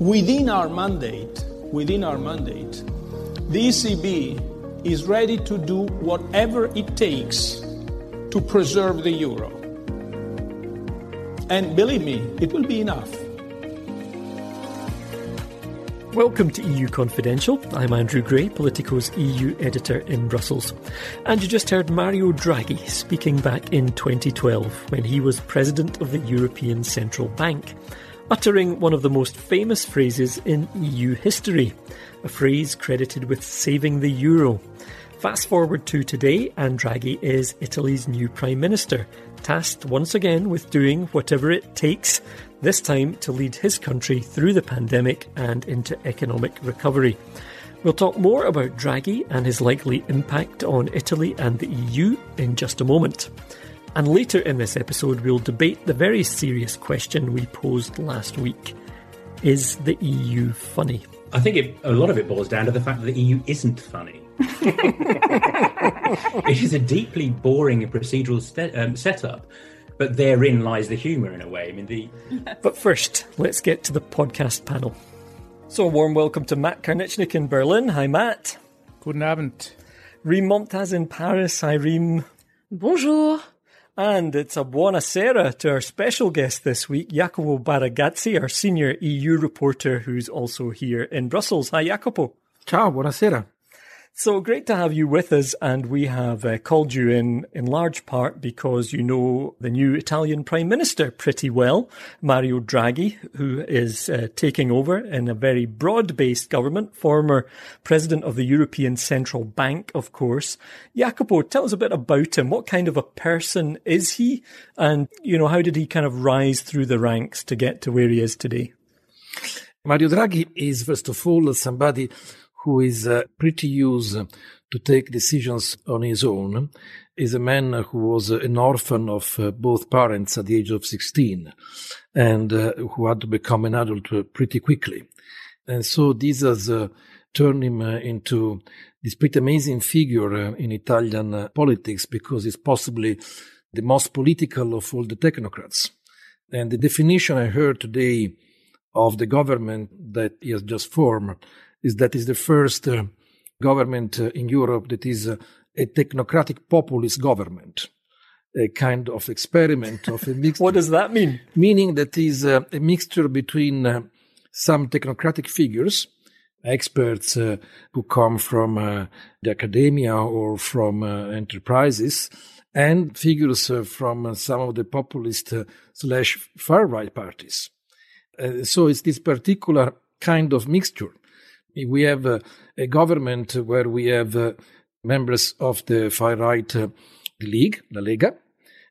Within our mandate, within our mandate, the ECB is ready to do whatever it takes to preserve the euro. And believe me, it will be enough. Welcome to EU Confidential. I'm Andrew Gray, Politico's EU editor in Brussels. And you just heard Mario Draghi speaking back in 2012 when he was president of the European Central Bank, uttering one of the most famous phrases in EU history, a phrase credited with saving the euro. Fast forward to today, and Draghi is Italy's new Prime Minister, tasked once again with doing whatever it takes, this time to lead his country through the pandemic and into economic recovery. We'll talk more about Draghi and his likely impact on Italy and the EU in just a moment. And later in this episode, we'll debate the very serious question we posed last week Is the EU funny? I think it, a lot of it boils down to the fact that the EU isn't funny. it is a deeply boring procedural st- um, setup, but therein lies the humour in a way. I mean, the. But first, let's get to the podcast panel. So, a warm welcome to Matt Karnitschnig in Berlin. Hi, Matt. Guten Abend. Rym Momtaz in Paris. Hi, Rym. Bonjour. And it's a buonasera to our special guest this week, Jacopo Barigazzi, our senior EU reporter, who's also here in Brussels. Hi, Jacopo. Ciao, buonasera. So great to have you with us, and we have uh, called you in in large part because you know the new Italian Prime Minister pretty well, Mario Draghi, who is uh, taking over in a very broad-based government, former President of the European Central Bank, of course. Jacopo, tell us a bit about him. What kind of a person is he, and you know how did he kind of rise through the ranks to get to where he is today? Mario Draghi is first of all somebody who is uh, pretty used to take decisions on his own, is a man who was an orphan of uh, both parents at the age of 16 and uh, who had to become an adult pretty quickly. And so this has turned him into this pretty amazing figure in Italian politics because he's possibly the most political of all the technocrats. And the definition I heard today of the government that he has just formed is that is the first uh, government uh, in Europe that is uh, a technocratic populist government, a kind of experiment of a mix. what does that mean? Meaning that is uh, a mixture between uh, some technocratic figures, experts uh, who come from the academia or from enterprises, and figures from some of the populist slash far right parties. so it's this particular kind of mixture we have uh, a government where we have uh, members of the far right uh, league, La Lega,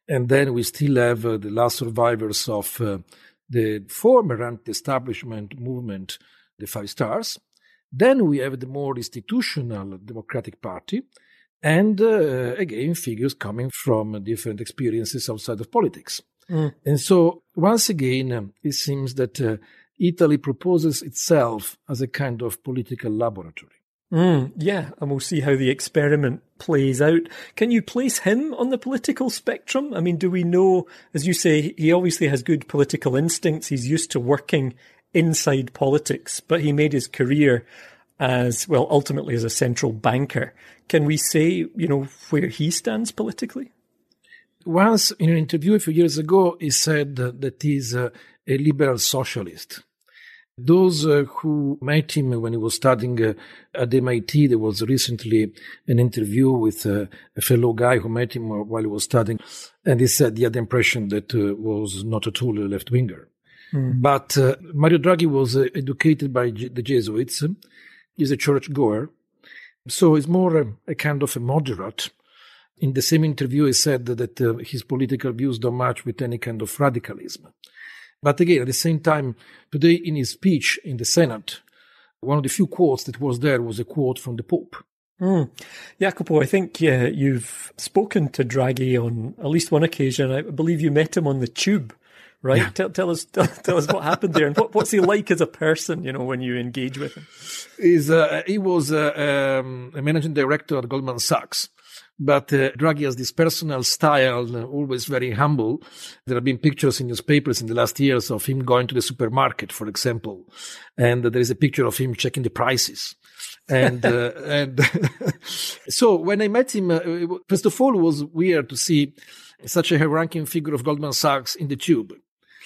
and then we still have uh, the last survivors of uh, the former anti-establishment movement, the Five Stars. Then we have the more institutional Democratic Party, and uh, again figures coming from different experiences outside of politics. Mm. And so once again, it seems that Italy proposes itself as a kind of political laboratory. Mm, yeah, and we'll see how the experiment plays out. Can you place him on the political spectrum? I mean, do we know, as you say, he obviously has good political instincts. He's used to working inside politics, but he made his career as, well, ultimately as a central banker. Can we say, you know, where he stands politically? Once in an interview a few years ago, he said that he's a, a liberal socialist. Those uh, who met him when he was studying uh, at MIT, there was recently an interview with uh, a fellow guy who met him while he was studying, and he said he had the impression that uh, was not at all a left winger. Mm. But uh, Mario Draghi was uh, educated by the Jesuits. He's a church goer, so he's more a, a kind of a moderate in the same interview, he said that uh, his political views don't match with any kind of radicalism. But again, at the same time, today in his speech in the Senate, one of the few quotes that was there was a quote from the Pope. Mm. Jacopo, I think yeah, you've spoken to Draghi on at least one occasion. I believe you met him on the tube, right? Yeah. Tell, tell, us, tell, tell, us what happened there and what, what's he like as a person, you know, when you engage with him? He's, uh, he was uh, um, a managing director at Goldman Sachs But uh, Draghi has this personal style, uh, always very humble. There have been pictures in newspapers in the last years of him going to the supermarket, for example, and there is a picture of him checking the prices. and uh, and so when I met him, uh, first of all, it was weird to see such a high-ranking figure of Goldman Sachs in the tube.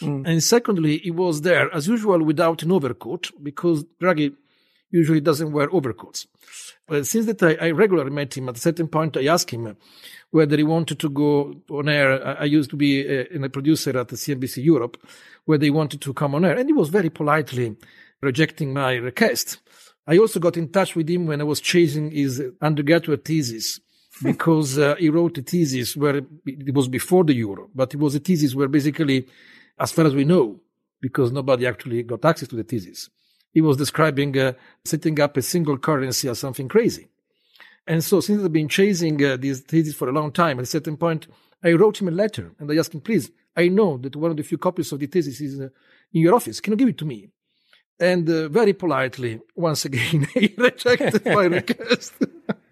Mm. And secondly, he was there as usual without an overcoat because Draghi usually doesn't wear overcoats. But since that I, I, regularly met him, at a certain point I asked him whether he wanted to go on air. I, I used to be a, a, producer at the CNBC Europe, where they wanted to come on air. And he was very politely rejecting my request. I also got in touch with him when I was chasing his undergraduate thesis because uh, he wrote a thesis where it was before the euro, but it was a thesis where basically, as far as we know, because nobody actually got access to the thesis, he was describing uh, setting up a single currency as something crazy. And so, since I've been chasing uh, these theses for a long time, at a certain point, I wrote him a letter and I asked him, please, I know that one of the few copies of the thesis is uh, in your office. Can you give it to me? And uh, very politely, once again, he rejected my request.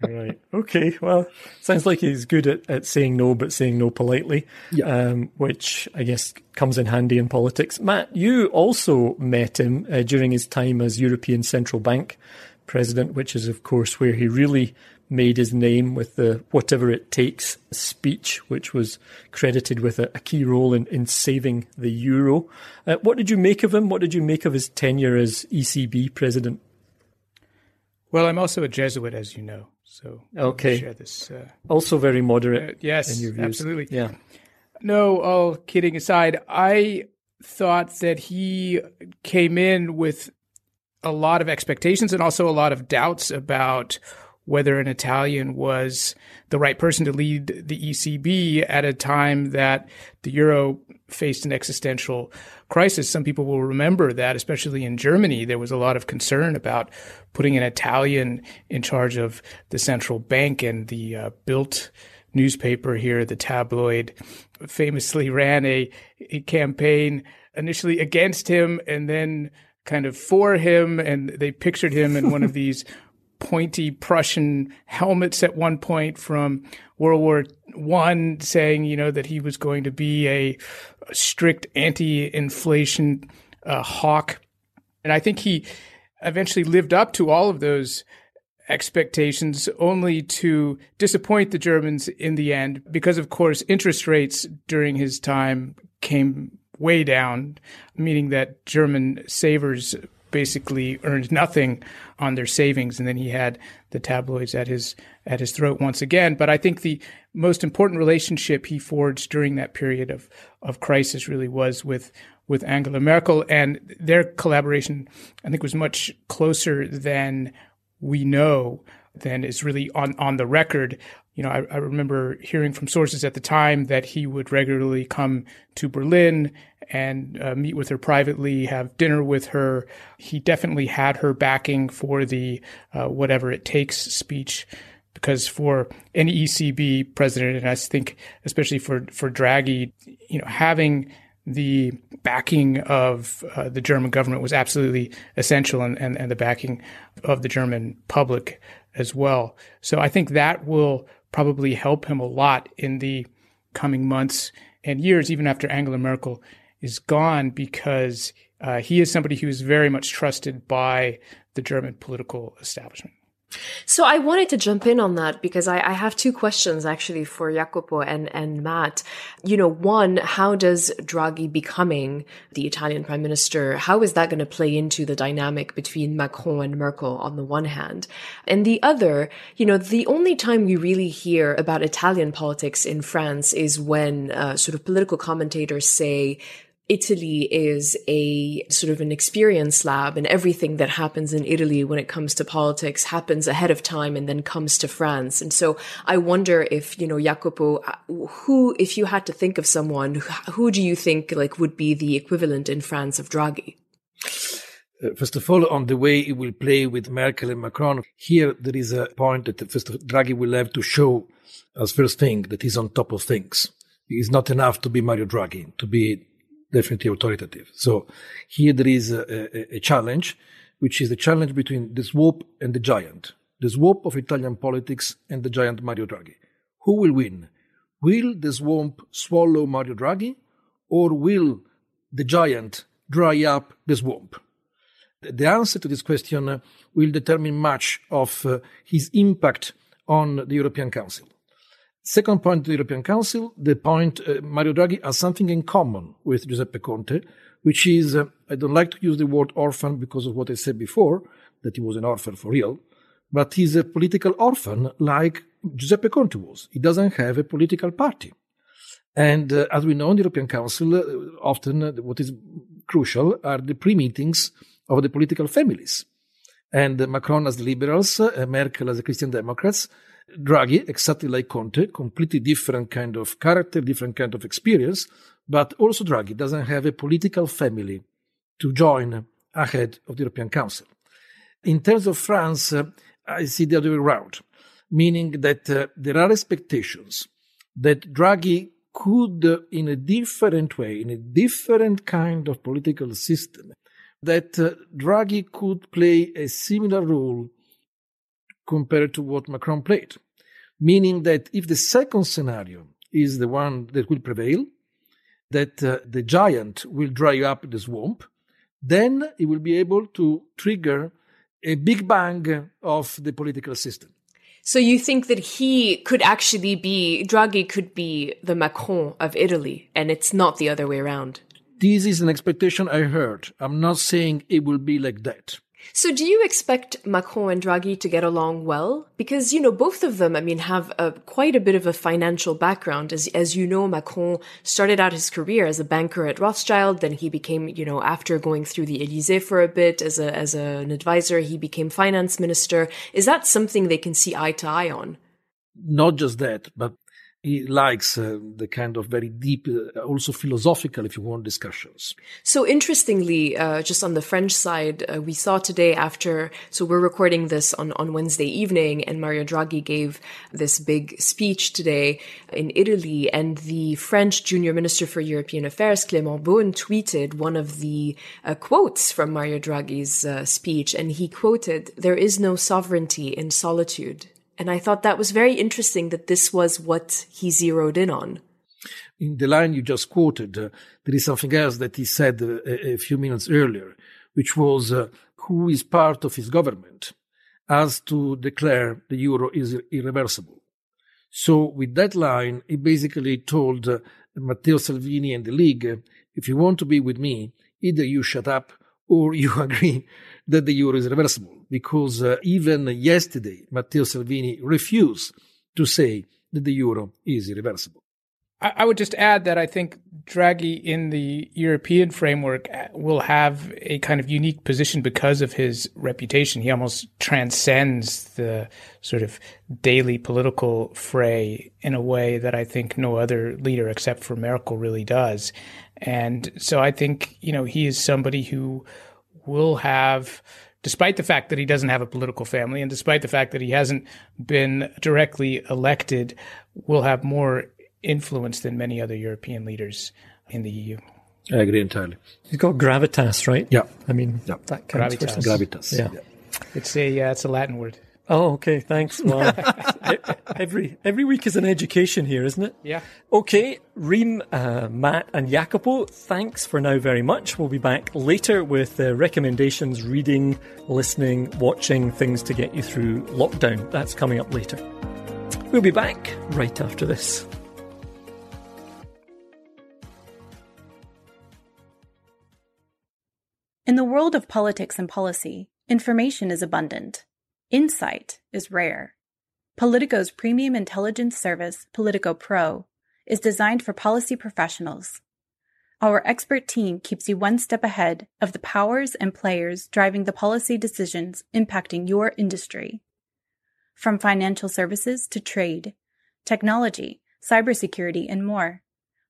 right. Okay. Well, sounds like he's good at, at saying no, but saying no politely, yeah. um, which I guess comes in handy in politics. Matt, you also met him uh, during his time as European Central Bank president, which is, of course, where he really made his name with the whatever it takes speech, which was credited with a, a key role in, in saving the euro. Uh, what did you make of him? What did you make of his tenure as ECB president? Well, I'm also a Jesuit, as you know. So okay, share this. Uh, also very moderate. Uh, yes, absolutely. Yeah. No, all kidding aside, I thought that he came in with a lot of expectations and also a lot of doubts about whether an Italian was the right person to lead the ECB at a time that the euro faced an existential crisis. Some people will remember that, especially in Germany, there was a lot of concern about putting an Italian in charge of the central bank and the uh, Bild newspaper here, the tabloid, famously ran a, a campaign initially against him and then kind of for him. And they pictured him in one of these pointy Prussian helmets at one point from World War One, saying you know that he was going to be a, strict anti-inflation uh, hawk, and I think he eventually lived up to all of those expectations only to disappoint the Germans in the end because of course interest rates during his time came way down meaning that German savers basically earned nothing on their savings, and then he had the tabloids at his at his throat once again. But I think the most important relationship he forged during that period of of crisis really was with with Angela Merkel, and their collaboration I think was much closer than we know than is really on on the record you know, I, I, remember hearing from sources at the time that he would regularly come to Berlin and uh, meet with her privately, have dinner with her. He definitely had her backing for the uh, whatever it takes speech. Because for any ECB president, and I think especially for for Draghi, you know, having the backing of uh, the German government was absolutely essential, and, and, and the backing of the German public as well. So I think that will probably help him a lot in the coming months and years, even after Angela Merkel is gone, because uh, he is somebody who is very much trusted by the German political establishment. So I wanted to jump in on that because I, I, have two questions actually for Jacopo and, and Matt. You know, one, how does Draghi becoming the Italian prime minister, how is that going to play into the dynamic between Macron and Merkel on the one hand? And the other, you know, the only time we really hear about Italian politics in France is when uh, sort of political commentators say Italy is a sort of an experience lab and everything that happens in Italy when it comes to politics happens ahead of time and then comes to France. And so I wonder if, you know, Jacopo, who, if you had to think of someone, who do you think like would be the equivalent in France of Draghi? Uh, first of all, on the way it will play with Merkel and Macron, here there is a point that first Draghi will have to show as first thing that he's on top of things. It's not enough to be Mario Draghi, to be definitely authoritative. So here there is a, a, a challenge, which is the challenge between the swap and the giant, the swap of Italian politics and the giant Mario Draghi. who will win? Will the swamp swallow Mario Draghi or will the giant dry up the swamp? The answer to this question will determine much of uh, his impact on the European Council. Second point the European Council, the point uh, Mario Draghi has something in common with Giuseppe Conte, which is, uh, I don't like to use the word orphan because of what I said before, that he was an orphan for real, but he's a political orphan like Giuseppe Conte was. He doesn't have a political party. And uh, as we know in the European Council, uh, often uh, what is crucial are the pre-meetings of the political families. And Macron as the liberals, uh, Merkel as the Christian Democrats, Draghi, exactly like Conte, completely different kind of character, different kind of experience, but also Draghi doesn't have a political family to join ahead of the European Council. In terms of France, uh, I see the other way around, meaning that uh, there are expectations that Draghi could, uh, in a different way, in a different kind of political system, that uh, Draghi could play a similar role compared to what Macron played. Meaning that if the second scenario is the one that will prevail, that uh, the giant will dry up the swamp, then he will be able to trigger a big bang of the political system. So you think that he could actually be, Draghi could be the Macron of Italy, and it's not the other way around? This is an expectation I heard. I'm not saying it will be like that. So do you expect Macron and Draghi to get along well? Because, you know, both of them, I mean, have a, quite a bit of a financial background. As, as you know, Macron started out his career as a banker at Rothschild. Then he became, you know, after going through the Elysee for a bit as a, as a, an advisor, he became finance minister. Is that something they can see eye to eye on? Not just that, but he likes uh, the kind of very deep, uh, also philosophical, if you want, discussions. So interestingly, uh, just on the French side, uh, we saw today after, so we're recording this on, on Wednesday evening and Mario Draghi gave this big speech today in Italy and the French junior minister for European affairs, Clément Beaune, tweeted one of the uh, quotes from Mario Draghi's uh, speech and he quoted, there is no sovereignty in solitude. And I thought that was very interesting that this was what he zeroed in on. In the line you just quoted, uh, there is something else that he said uh, a, a, few minutes earlier, which was uh, who is part of his government as to declare the euro is irreversible. So with that line, he basically told uh, Matteo Salvini and the League, if you want to be with me, either you shut up or you agree that the euro is reversible. Because uh, even yesterday, Matteo Salvini refused to say that the euro is irreversible. I would just add that I think Draghi in the European framework uh, will have a kind of unique position because of his reputation. He almost transcends the sort of daily political fray in a way that I think no other leader except for Merkel really does. And so I think, you know, he is somebody who will have, despite the fact that he doesn't have a political family and despite the fact that he hasn't been directly elected, will have more influence than many other European leaders in the EU. I agree entirely. He's got gravitas, right? Yeah. I mean, yeah. that gravitas. Gravitas. Yeah. yeah. It's a uh, it's a Latin word. Oh, okay. Thanks. Well, every every week is an education here, isn't it? Yeah. Okay, Rym, uh, Matt, and Jacopo. Thanks for now very much. We'll be back later with uh, recommendations, reading, listening, watching things to get you through lockdown. That's coming up later. We'll be back right after this. In the world of politics and policy, information is abundant. Insight is rare. Politico's premium intelligence service, Politico Pro, is designed for policy professionals. Our expert team keeps you one step ahead of the powers and players driving the policy decisions impacting your industry. From financial services to trade, technology, cybersecurity, and more,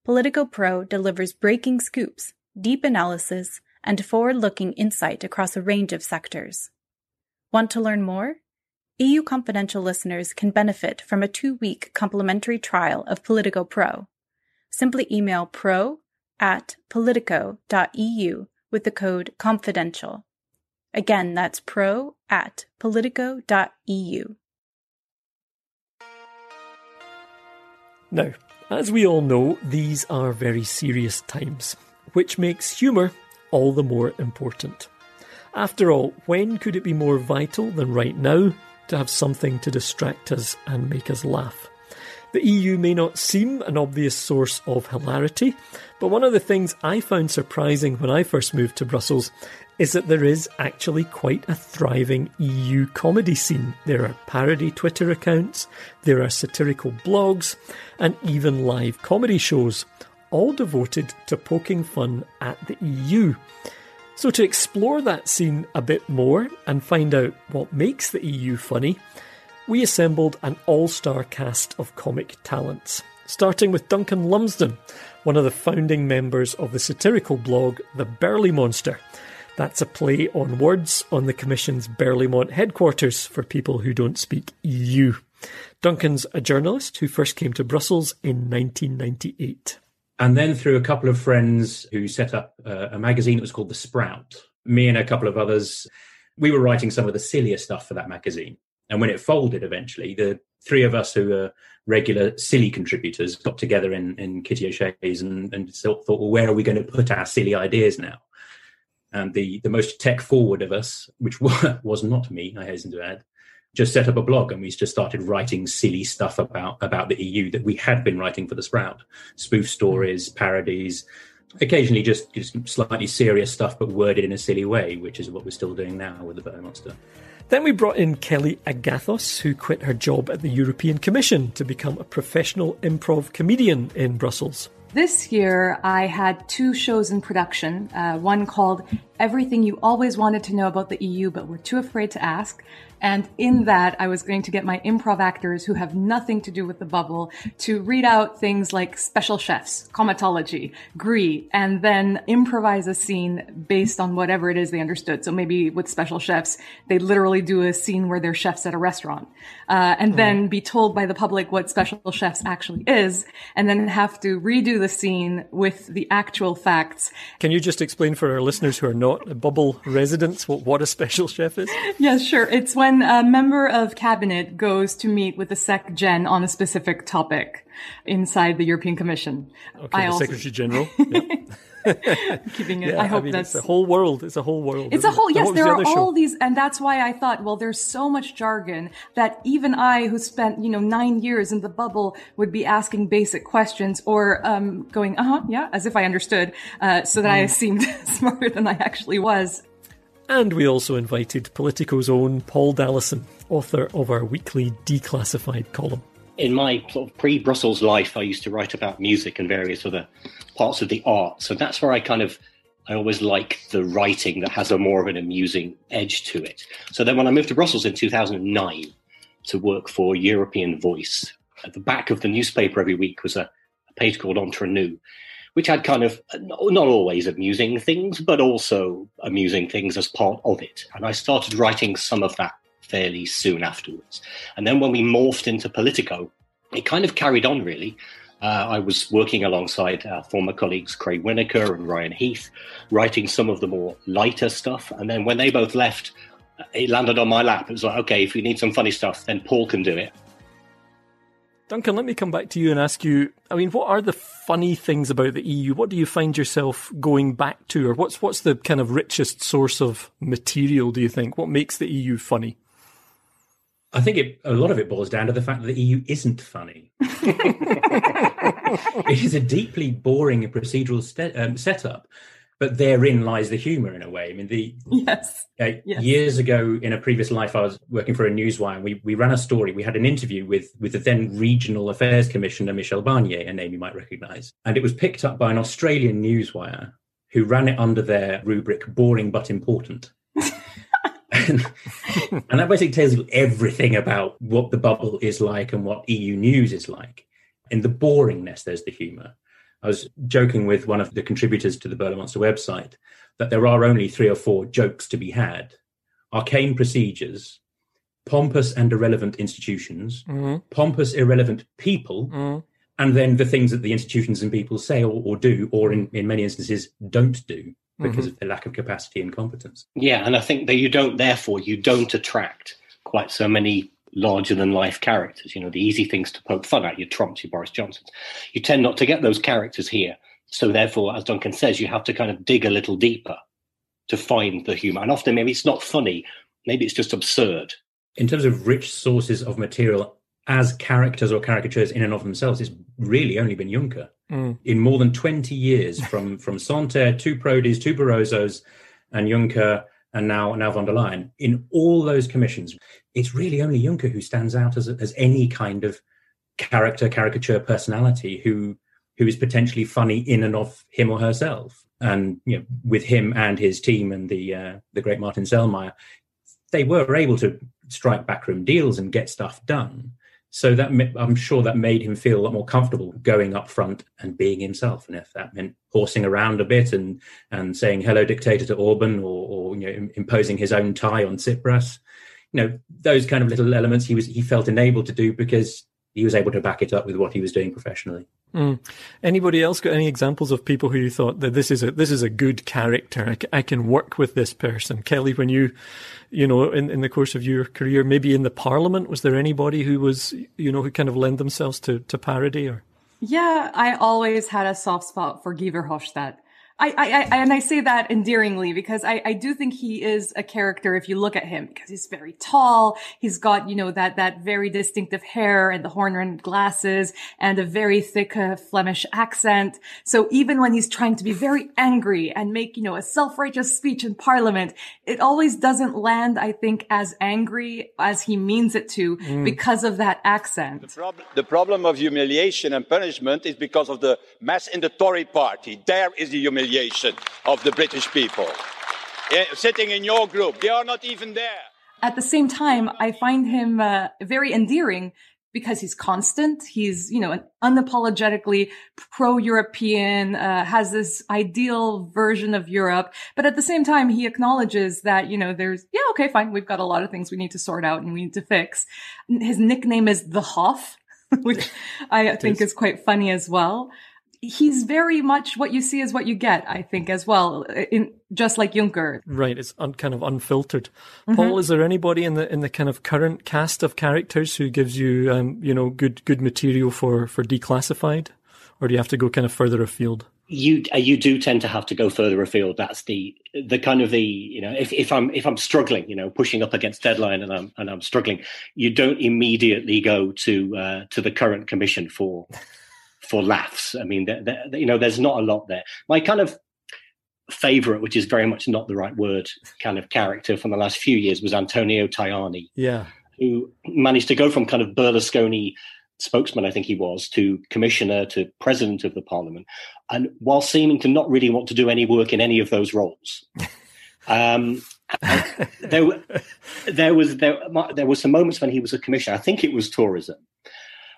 Politico Pro delivers breaking scoops, deep analysis, and forward looking insight across a range of sectors. Want to learn more? EU Confidential listeners can benefit from a two week complimentary trial of Politico Pro. Simply email pro at politico.eu with the code confidential. Again, that's pro at politico.eu. Now, as we all know, these are very serious times, which makes humour all the more important. After all, when could it be more vital than right now to have something to distract us and make us laugh? The EU may not seem an obvious source of hilarity, but one of the things I found surprising when I first moved to Brussels is that there is actually quite a thriving EU comedy scene. There are parody Twitter accounts, there are satirical blogs, and even live comedy shows, all devoted to poking fun at the EU. So, to explore that scene a bit more and find out what makes the EU funny, we assembled an all star cast of comic talents, starting with Duncan Lumsden, one of the founding members of the satirical blog The Berlaymonster. That's a play on words on the Commission's Berlaymont headquarters for people who don't speak EU. Duncan's a journalist who first came to Brussels in 1998. And then through a couple of friends who set up uh, a magazine that was called The Sprout, me and a couple of others, we were writing some of the sillier stuff for that magazine. And when it folded eventually, the three of us who were regular silly contributors got together in, in Kitty O'Shea's and, and thought, well, where are we going to put our silly ideas now? And the, the most tech forward of us, which was not me, I hasten to add, just set up a blog and we just started writing silly stuff about, about the EU that we had been writing for the Sprout spoof stories, parodies, occasionally just, just slightly serious stuff, but worded in a silly way, which is what we're still doing now with the Berlaymonster. Then we brought in Kelly Agathos, who quit her job at the European Commission to become a professional improv comedian in Brussels. This year, I had two shows in production. Uh, one called Everything You Always Wanted to Know About the EU But Were Too Afraid to Ask, and in that, I was going to get my improv actors who have nothing to do with the bubble to read out things like special chefs, comitology, Gree, and then improvise a scene based on whatever it is they understood. So maybe with special chefs, they literally do a scene where they're chefs at a restaurant, uh, and then be told by the public what special chefs actually is, and then have to redo the scene with the actual facts. Can you just explain for our listeners who are not bubble residents what, what a special chef is? yes, sure. It's when when a member of cabinet goes to meet with the Sec Gen on a specific topic inside the European Commission. Okay, I the also... Secretary General. keeping it. Yeah, I hope I mean, that's a whole world. It's a whole world. It's a whole. It? Yes, there the are all show? these, and that's why I thought, well, there's so much jargon that even I, who spent you know nine years in the bubble, would be asking basic questions or um, going, uh huh, yeah, as if I understood, uh, so that mm. I seemed smarter than I actually was. And we also invited Politico's own Paul Dallison, author of our weekly declassified column. In my sort of pre Brussels life, I used to write about music and various other parts of the art. So that's where I kind of I always like the writing that has a more of an amusing edge to it. So then when I moved to Brussels in 2009 to work for European Voice, at the back of the newspaper every week was a, a page called Entre Nous, which had kind of not always amusing things, but also amusing things as part of it. And I started writing some of that fairly soon afterwards. And then when we morphed into Politico, it kind of carried on really. Uh, I was working alongside uh, former colleagues Craig Winneker and Ryan Heath, writing some of the more lighter stuff. And then when they both left, it landed on my lap. It was like, okay, if you need some funny stuff, then Paul can do it. Duncan, let me come back to you and ask you. I mean, what are the funny things about the EU? What do you find yourself going back to, or what's what's the kind of richest source of material? Do you think what makes the EU funny? I think it, a lot of it boils down to the fact that the EU isn't funny. it is a deeply boring procedural um, setup but therein lies the humor in a way. I mean, the yes. Uh, yes. years ago in a previous life, I was working for a newswire. And we we ran a story. We had an interview with with the then regional affairs commissioner Michel Barnier, a name you might recognise, and it was picked up by an Australian newswire who ran it under their rubric "boring but important." and, that basically tells you everything about what the bubble is like and what EU news is like. In the boringness, there's the humour I was joking with one of the contributors to the Berlaymonster website that there are only three or four jokes to be had arcane procedures, pompous and irrelevant institutions, mm-hmm. pompous, irrelevant people, mm-hmm. and then the things that the institutions and people say or, or do, or in, in many instances don't do because mm-hmm. of their lack of capacity and competence. Yeah, and I think that you don't, therefore, you don't attract quite so many larger than life characters. You know, the easy things to poke fun at, your Trumps, your Boris Johnsons. You tend not to get those characters here. So therefore, as Duncan says, you have to kind of dig a little deeper to find the humor. And often maybe it's not funny, maybe it's just absurd. In terms of rich sources of material as characters or caricatures in and of themselves, it's really only been Juncker. Mm. In more than 20 years, from from Santer to Prodis to Barroso's and Juncker and now now von der Leyen, in all those commissions, it's really only Juncker who stands out as, as any kind of character, caricature personality who who is potentially funny in and of him or herself. And you know, with him and his team and the uh, the great Martin Selmayr, they were able to strike backroom deals and get stuff done. So that I'm sure that made him feel a lot more comfortable going up front and being himself. And if that meant horsing around a bit and and saying hello dictator to Orban or, or you know imposing his own tie on Tsipras, you know those kind of little elements he was he felt enabled to do because he was able to back it up with what he was doing professionally. Mm. Anybody else got any examples of people who you thought that this is a this is a good character? I, I can work with this person. Kelly, when you, you know, in, in the course of your career, maybe in the Parliament, was there anybody who was, you know, who kind of lend themselves to to parody or? Yeah, I always had a soft spot for Guy Verhofstadt. I, I, I, and I say that endearingly because I, I do think he is a character if you look at him because he's very tall. He's got, you know, that, that very distinctive hair and the horn-rimmed glasses and a very thick uh, Flemish accent. So even when he's trying to be very angry and make, you know, a self-righteous speech in parliament, it always doesn't land, I think, as angry as he means it to mm. because of that accent. The, prob- the problem of humiliation and punishment is because of the mess in the Tory party. There is the humiliation of the British people. Sitting in your group, they are not even there. At the same time, I find him uh, very endearing because he's constant. He's, you know, an unapologetically pro-European, uh, has this ideal version of Europe. But at the same time, he acknowledges that, you know, there's, yeah, okay, fine. We've got a lot of things we need to sort out and we need to fix. His nickname is the Hoff, which I think is quite funny as well he's very much what you see is what you get, I think, as well, in just like Juncker. Right, it's un, kind of unfiltered. Mm-hmm. Paul, is there anybody in the in the kind of current cast of characters who gives you, um, you know, good good material for for declassified, or do you have to go kind of further afield? You uh, you do tend to have to go further afield. That's the the kind of the you know if, if I'm if I'm struggling, you know, pushing up against deadline and I'm and I'm struggling, you don't immediately go to uh, to the current commission for for laughs. I mean, they're, they're, you know, there's not a lot there. My kind of favorite, which is very much not the right word, kind of character from the last few years was Antonio Tajani. Yeah. Who managed to go from kind of Berlusconi spokesman, I think he was, to commissioner to president of the parliament. And while seeming to not really want to do any work in any of those roles, um, there, there was there, there was some moments when he was a commissioner. I think it was tourism,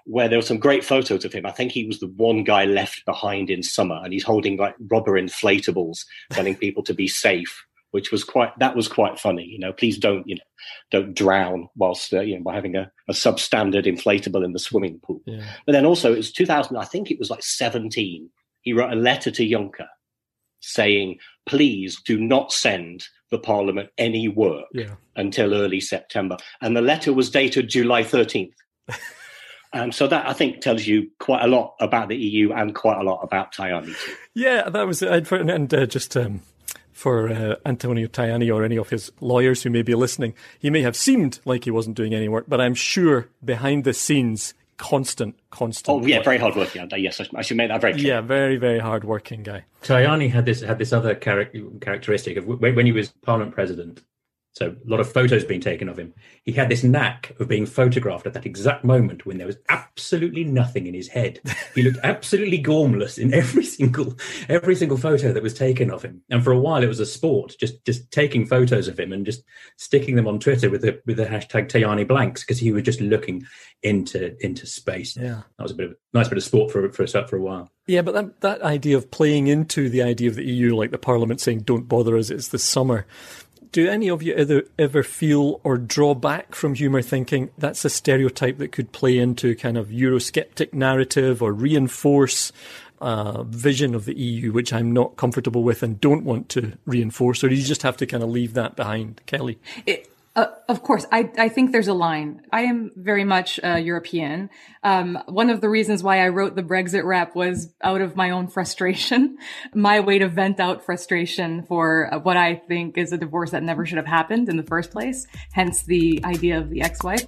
where there were some great photos of him. I think he was the one guy left behind in summer, and he's holding like rubber inflatables, telling people to be safe, which was quite that was quite funny. You know, please don't you know don't drown whilst uh, you know by having a, a substandard inflatable in the swimming pool. Yeah. But then also it was 2000. I think it was like 17. He wrote a letter to Juncker saying, "Please do not send." The Parliament any work yeah. until early September, and the letter was dated July 13th. Um, so that I think tells you quite a lot about the EU and quite a lot about Tajani too. Yeah, that was and uh, just um, for uh, Antonio Tajani or any of his lawyers who may be listening, he may have seemed like he wasn't doing any work, but I'm sure behind the scenes, constant, constant. Oh yeah, work. very hard working. Yes, I should make that very clear. Yeah, very, very hard working guy. Tajani had this had this other characteristic of when he was Parliament president so a lot of photos being taken of him. He had this knack of being photographed at that exact moment when there was absolutely nothing in his head. He looked absolutely gormless in every single every single photo that was taken of him. And for a while, it was a sport, just just taking photos of him and just sticking them on Twitter with the with the hashtag Tajani blanks because he was just looking into into space. Yeah, that was a bit of a nice bit of sport for for for a while. Yeah, but that that idea of playing into the idea of the EU, like the Parliament saying, "Don't bother us, it's the summer." Do any of you ever, ever feel or draw back from humour thinking that's a stereotype that could play into kind of Eurosceptic narrative or reinforce a vision of the EU which I'm not comfortable with and don't want to reinforce, or do you just have to kind of leave that behind, Kelly? It- Uh, of course, I, I think there's a line. I am very much uh, European. Um, one of the reasons why I wrote the Brexit rep was out of my own frustration, my way to vent out frustration for uh, what I think is a divorce that never should have happened in the first place. Hence the idea of the ex-wife.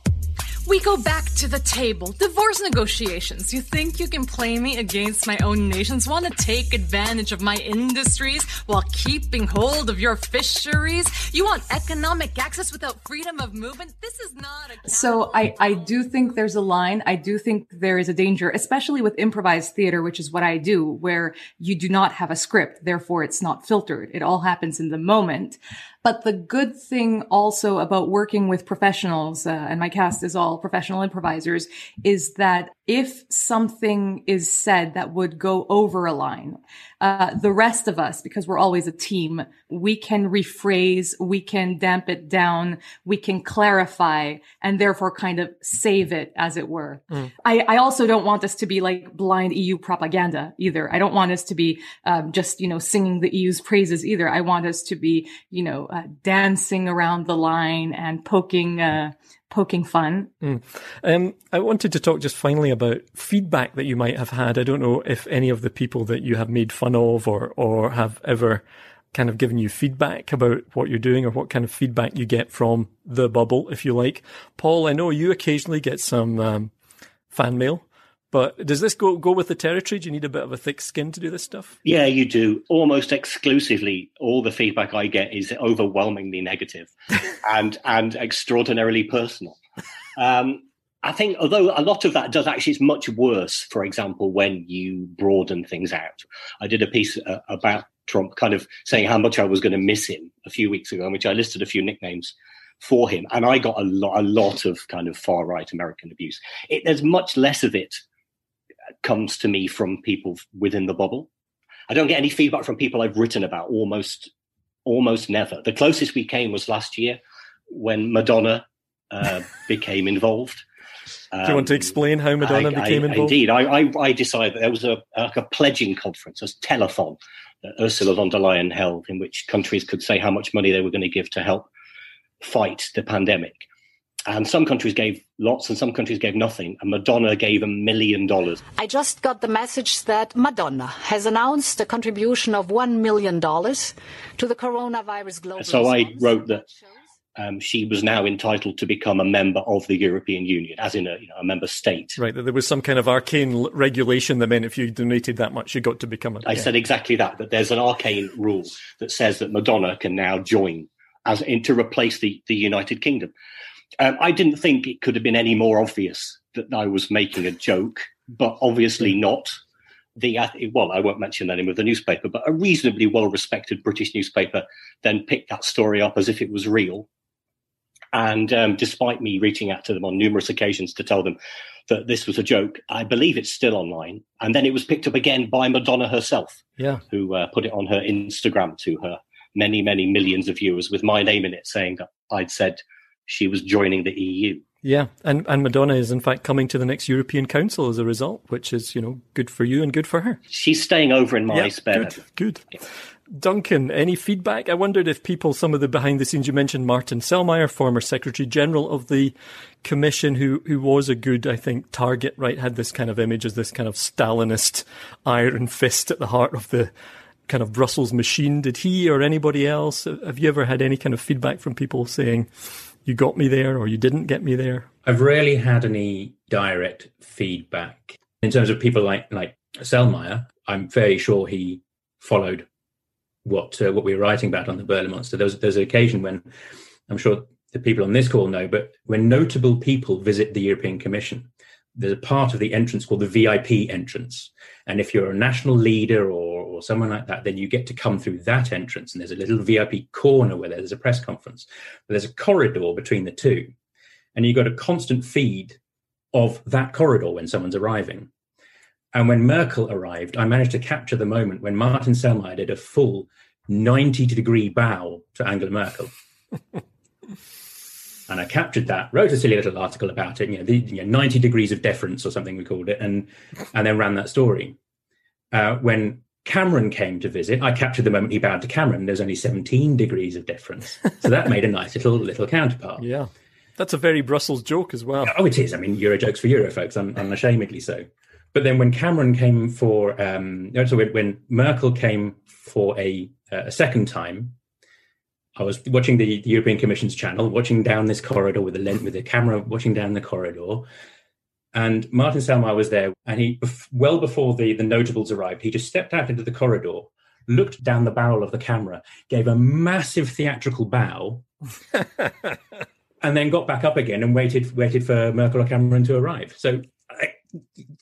We go back to the table. Divorce negotiations. You think you can play me against my own nations? Want to take advantage of my industries while keeping hold of your fisheries? You want economic access without freedom of movement? This is not a. So I, I do think there's a line. I do think there is a danger, especially with improvised theater, which is what I do, where you do not have a script. Therefore, it's not filtered. It all happens in the moment. But the good thing also about working with professionals, uh, and my cast is all professional improvisers, is that if something is said that would go over a line, uh, the rest of us, because we're always a team, we can rephrase, we can damp it down, we can clarify, and therefore kind of save it, as it were. Mm. I, I, also don't want this to be like blind EU propaganda either. I don't want us to be um, just, you know, singing the EU's praises either. I want us to be, you know, uh, dancing around the line and poking, uh, poking fun. Mm. Um, I wanted to talk just finally about feedback that you might have had. I don't know if any of the people that you have made fun of or, or have ever kind of given you feedback about what you're doing or what kind of feedback you get from the bubble, if you like. Paul, I know you occasionally get some um, fan mail. But does this go go with the territory? Do you need a bit of a thick skin to do this stuff? Yeah, you do. Almost exclusively, all the feedback I get is overwhelmingly negative and and extraordinarily personal. Um, I think, although a lot of that does actually, it's much worse. For example, when you broaden things out, I did a piece uh, about Trump, kind of saying how much I was going to miss him a few weeks ago, in which I listed a few nicknames for him, and I got a lot, a lot of kind of far right American abuse. It, there's much less of it comes to me from people within the bubble. I don't get any feedback from people I've written about almost almost never. The closest we came was last year when Madonna uh, became involved. Um, Do you want to um, explain how Madonna I, became I, involved? Indeed, I, I, decided that there was a, like a pledging conference, a telethon that Ursula von der Leyen held, in which countries could say how much money they were going to give to help fight the pandemic. And some countries gave lots and some countries gave nothing. And Madonna gave a million dollars. I just got the message that Madonna has announced a contribution of $1 million to the coronavirus global So I wrote that um, she was now entitled to become a member of the European Union, as in a, you know, a member state. Right, that there was some kind of arcane regulation that meant if you donated that much, you got to become a. I yeah. said exactly that, that there's an arcane rule that says that Madonna can now join as in to replace the, the United Kingdom. Um, I didn't think it could have been any more obvious that I was making a joke, but obviously not. The well, I won't mention the name of the newspaper, but a reasonably well-respected British newspaper then picked that story up as if it was real. And um, despite me reaching out to them on numerous occasions to tell them that this was a joke, I believe it's still online. And then it was picked up again by Madonna herself, yeah, who uh, put it on her Instagram to her many, many millions of viewers with my name in it, saying that I'd said she was joining the EU. Yeah, and and Madonna is in fact coming to the next European Council as a result, which is you know good for you and good for her. She's staying over in my yeah, spare. Good, good. Duncan, any feedback? I wondered if people, some of the behind the scenes, you mentioned Martin Selmayr, former Secretary General of the Commission, who who was a good, I think, target. Right, had this kind of image as this kind of Stalinist iron fist at the heart of the kind of Brussels machine. Did he or anybody else? Have you ever had any kind of feedback from people saying? You got me there or you didn't get me there? I've rarely had any direct feedback in terms of people like like Selmayr. I'm fairly sure he followed what uh, what we were writing about on the Berlaymonster. There's there's an occasion when I'm sure the people on this call know, but when notable people visit the European Commission, there's a part of the entrance called the VIP entrance. And if you're a national leader or, or someone like that, then you get to come through that entrance. And there's a little VIP corner where there's a press conference. But there's a corridor between the two. And you've got a constant feed of that corridor when someone's arriving. And when Merkel arrived, I managed to capture the moment when Martin Selmayr did a full 90 degree bow to Angela Merkel. and I captured that, wrote a silly little article about it, you know, the you know, 90 degrees of deference or something we called it, and and then ran that story. Uh, when Cameron came to visit, I captured the moment he bowed to Cameron. There's only 17 degrees of difference. So that made a nice little little counterpart. Yeah. That's a very Brussels joke as well. Oh, it is. I mean, Euro jokes for Euro folks, un- unashamedly so. But then when Cameron came for, um, so when, when Merkel came for a, a second time, I was watching the, the European Commission's channel, watching down this corridor with the lens, with the camera, watching down the corridor, and Martin Selmayr was there, and he, well before the, the notables arrived, he just stepped out into the corridor, looked down the barrel of the camera, gave a massive theatrical bow, and then got back up again and waited waited for Merkel or Cameron to arrive. So, I,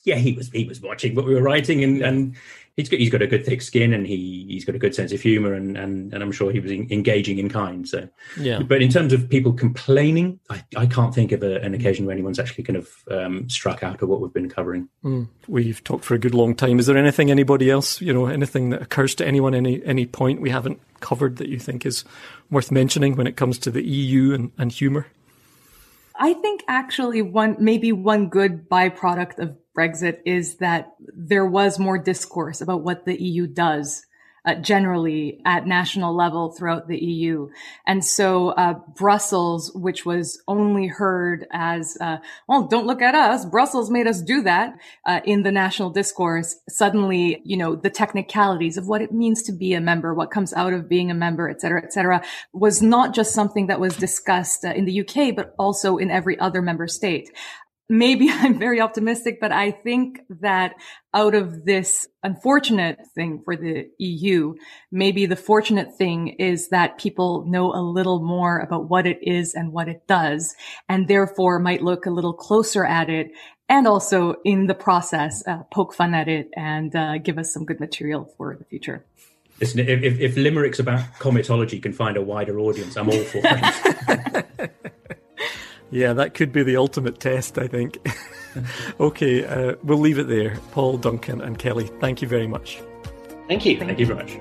yeah, he was he was watching what we were writing, and, and he's got he's got a good thick skin, and he he's got a good sense of humor, and and, and I'm sure he was engaging in kind. So, yeah. But in terms of people complaining, I, I can't think of a, an occasion where anyone's actually kind of um, struck out of what we've been covering. Mm. We've talked for a good long time. Is there anything anybody else, you know, anything that occurs to anyone any any point we haven't covered that you think is worth mentioning when it comes to the EU and, and humor? I think actually one, maybe one good byproduct of Brexit is that there was more discourse about what the EU does uh, generally at national level throughout the EU. And so uh, Brussels, which was only heard as, uh, well, don't look at us. Brussels made us do that uh, in the national discourse. Suddenly, you know, the technicalities of what it means to be a member, what comes out of being a member, et cetera, et cetera, was not just something that was discussed uh, in the UK, but also in every other member state maybe I'm very optimistic, but I think that out of this unfortunate thing for the EU, maybe the fortunate thing is that people know a little more about what it is and what it does, and therefore might look a little closer at it. And also in the process, uh, poke fun at it and uh, give us some good material for the future. Listen, if, if, if limericks about comitology can find a wider audience, I'm all for it. Yeah, that could be the ultimate test, I think. okay, uh, we'll leave it there. Paul, Duncan, and Kelly, thank you very much. Thank you. Thank you very much.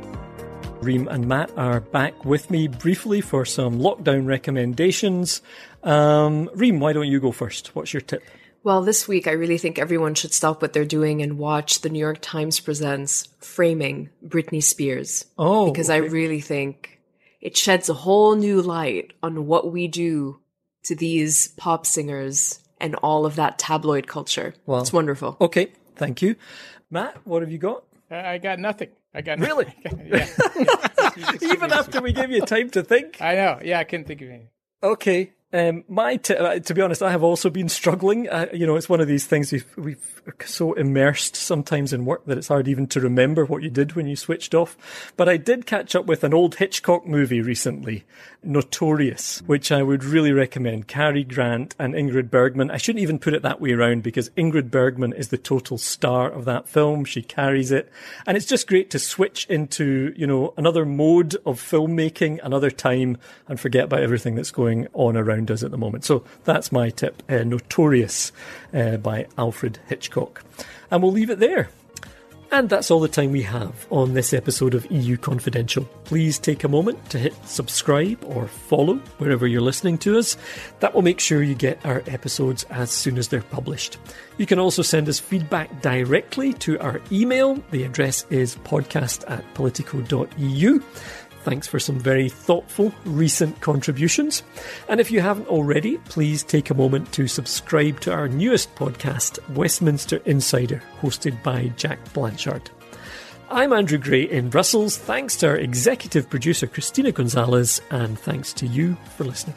Rym and Matt are back with me briefly for some lockdown recommendations. Um, Rym, why don't you go first? What's your tip? Well, this week I really think everyone should stop what they're doing and watch the New York Times presents Framing Britney Spears. Oh, because okay. I really think it sheds a whole new light on what we do to these pop singers and all of that tabloid culture. Well, it's wonderful. Okay, thank you. Matt, what have you got? I got nothing. I got really. Nothing. yeah, yeah. Even after we gave you time to think. I know. Yeah, I couldn't think of anything. Okay. Um, my t- uh, to be honest, I have also been struggling. You know, it's one of these things we've we've so immersed sometimes in work that it's hard even to remember what you did when you switched off. But I did catch up with an old Hitchcock movie recently, Notorious, which I would really recommend. Cary Grant and Ingrid Bergman. I shouldn't even put it that way around because Ingrid Bergman is the total star of that film. She carries it, and it's just great to switch into you know another mode of filmmaking, another time, and forget about everything that's going on around us at the moment. So that's my tip. Uh, Notorious uh, by Alfred Hitchcock. And we'll leave it there. And that's all the time we have on this episode of EU Confidential. Please take a moment to hit subscribe or follow wherever you're listening to us. That will make sure you get our episodes as soon as they're published. You can also send us feedback directly to our email. The address is podcast at politico.eu. Thanks for some very thoughtful recent contributions. And if you haven't already, please take a moment to subscribe to our newest podcast, Westminster Insider, hosted by Jack Blanchard. I'm Andrew Gray in Brussels. Thanks to our executive producer, Christina Gonzalez, and thanks to you for listening.